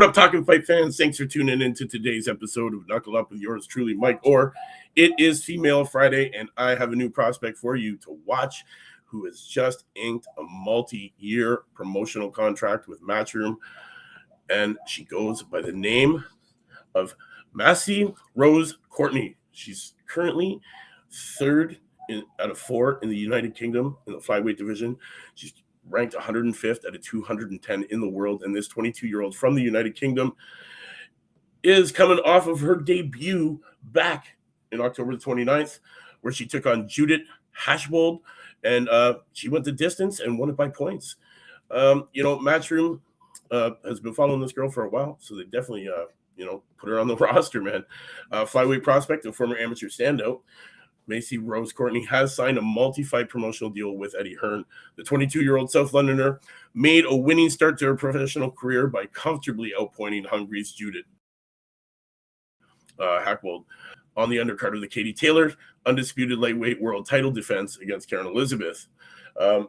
What up, Talking Fight fans? Thanks for tuning in to today's episode of Knuckle Up with yours truly, Mike Orr. It is Female Friday, and I have a new prospect for you to watch who has just inked a multi year promotional contract with Matchroom. And she goes by the name of Maisey Rose Courtney. She's currently third in, out of four in the United Kingdom in the flyweight division. She's ranked 105th out of 210 in the world. And this 22 year old from the United Kingdom is coming off of her debut back in October the 29th, where she took on Judith Hashbold and uh, she went the distance and won it by points. Um, you know, Matchroom uh, has been following this girl for a while, so they definitely, uh, you know, put her on the roster, man. Uh, flyweight prospect and former amateur standout. Maisey Rose Courtney has signed a multi-fight promotional deal with Eddie Hearn. The 22-year-old South Londoner made a winning start to her professional career by comfortably outpointing Hungary's Judith uh, Hackwold on the undercard of the Katie Taylor undisputed lightweight world title defense against Karen Elizabeth. Um,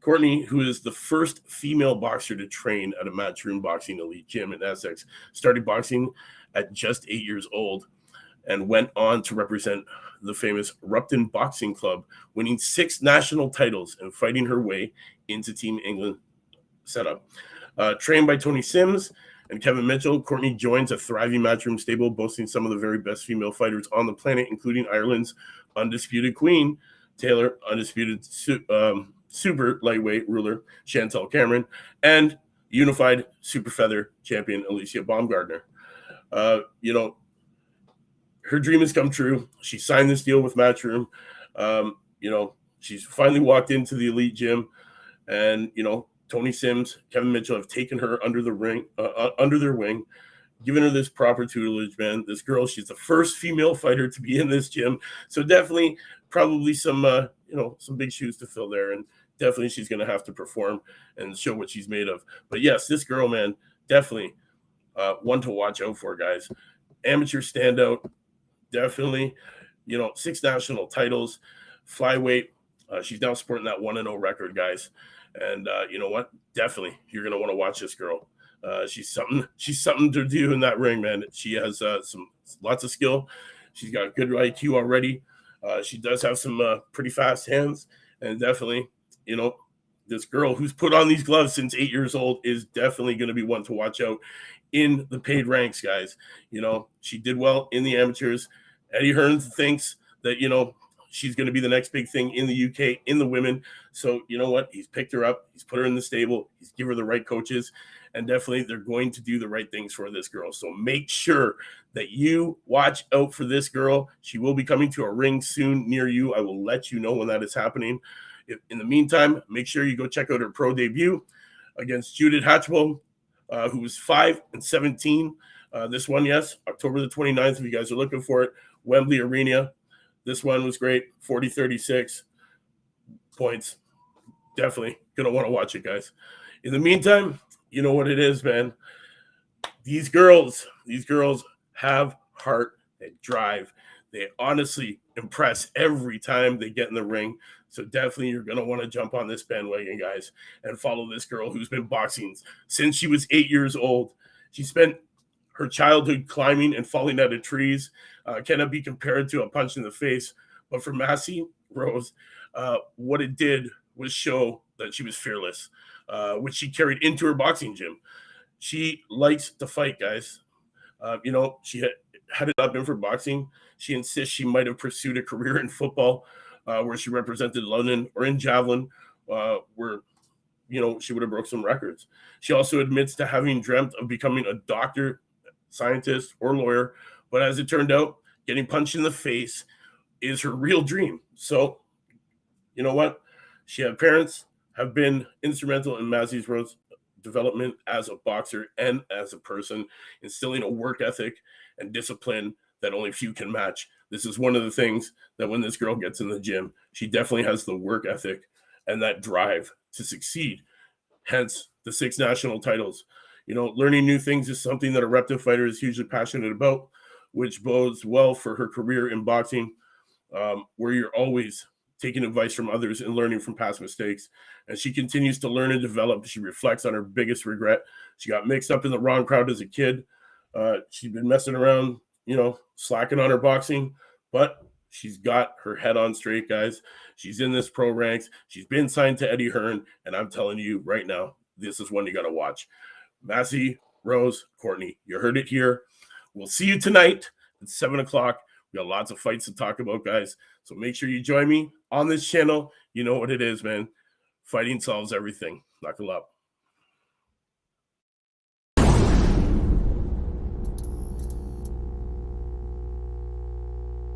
Courtney, who is the first female boxer to train at a Matchroom Boxing Elite Gym in Essex, started boxing at just eight years old and went on to represent the famous Repton Boxing Club, winning six national titles and fighting her way into Team England setup. Uh, trained by Tony Sims and Kevin Mitchell, Courtney joins a thriving matchroom stable boasting some of the very best female fighters on the planet, including Ireland's undisputed queen, Taylor, undisputed um, super lightweight ruler, Chantel Cameron, and unified super feather champion, Alicia Baumgardner. Uh, you know, her dream has come true. She signed this deal with Matchroom. Um, you know, she's finally walked into the elite gym, and you know, Tony Sims, Kevin Mitchell have taken her under the ring, uh, uh, under their wing, given her this proper tutelage. Man, this girl, she's the first female fighter to be in this gym, so definitely, probably some, uh, you know, some big shoes to fill there, and definitely she's going to have to perform and show what she's made of. But yes, this girl, man, definitely uh, one to watch out for, guys. Amateur standout, definitely. You know, six national titles, flyweight. Uh, she's now sporting that one and zero oh record, guys. And uh, you know what? Definitely, you're gonna want to watch this girl. Uh, she's something. She's something to do in that ring, man. She has uh, some lots of skill. She's got good IQ already. Uh, she does have some uh, pretty fast hands, and definitely, you know, this girl who's put on these gloves since eight years old is definitely going to be one to watch out in the paid ranks, guys. You know, she did well in the amateurs. Eddie Hearn thinks that you know she's going to be the next big thing in the UK in the women. So you know what? He's picked her up. He's put her in the stable. He's give her the right coaches, and definitely they're going to do the right things for this girl. So make sure that you watch out for this girl. She will be coming to a ring soon near you. I will let you know when that is happening. If, in the meantime, make sure you go check out her pro debut against Judith Hatchwell, uh, who was five and seventeen. Uh, this one, yes, October the 29th. If you guys are looking for it, Wembley Arena. This one was great 40 36 points. Definitely gonna want to watch it, guys. In the meantime, you know what it is, man. These girls, these girls have heart, they drive, they honestly impress every time they get in the ring. So definitely you're gonna want to jump on this bandwagon, guys, and follow this girl who's been boxing since she was eight years old. She spent her childhood climbing and falling out of trees uh, cannot be compared to a punch in the face. But for Maisey Rose, uh, what it did was show that she was fearless, uh, which she carried into her boxing gym. She likes to fight, guys. Uh, you know, she had, had it not been for boxing, she insists she might have pursued a career in football, uh, where she represented London, or in javelin, uh, where you know she would have broke some records. She also admits to having dreamt of becoming a doctor scientist, or lawyer. But as it turned out, getting punched in the face is her real dream. So, you know what? She had parents have been instrumental in Maisey's Rose development as a boxer and as a person, instilling a work ethic and discipline that only few can match. This is one of the things that when this girl gets in the gym, she definitely has the work ethic and that drive to succeed. Hence the six national titles you know, learning new things is something that a Repton fighter is hugely passionate about, which bodes well for her career in boxing, um, where you're always taking advice from others and learning from past mistakes. And she continues to learn and develop. She reflects on her biggest regret. She got mixed up in the wrong crowd as a kid. Uh, she's been messing around, you know, slacking on her boxing, but she's got her head on straight, guys. She's in this pro ranks. She's been signed to Eddie Hearn. And I'm telling you right now, this is one you got to watch. Maisey, Rose, Courtney, you heard it here. We'll see you tonight at seven o'clock. We got lots of fights to talk about, guys. So make sure you join me on this channel. You know what it is, man. Fighting solves everything. Knuckle up.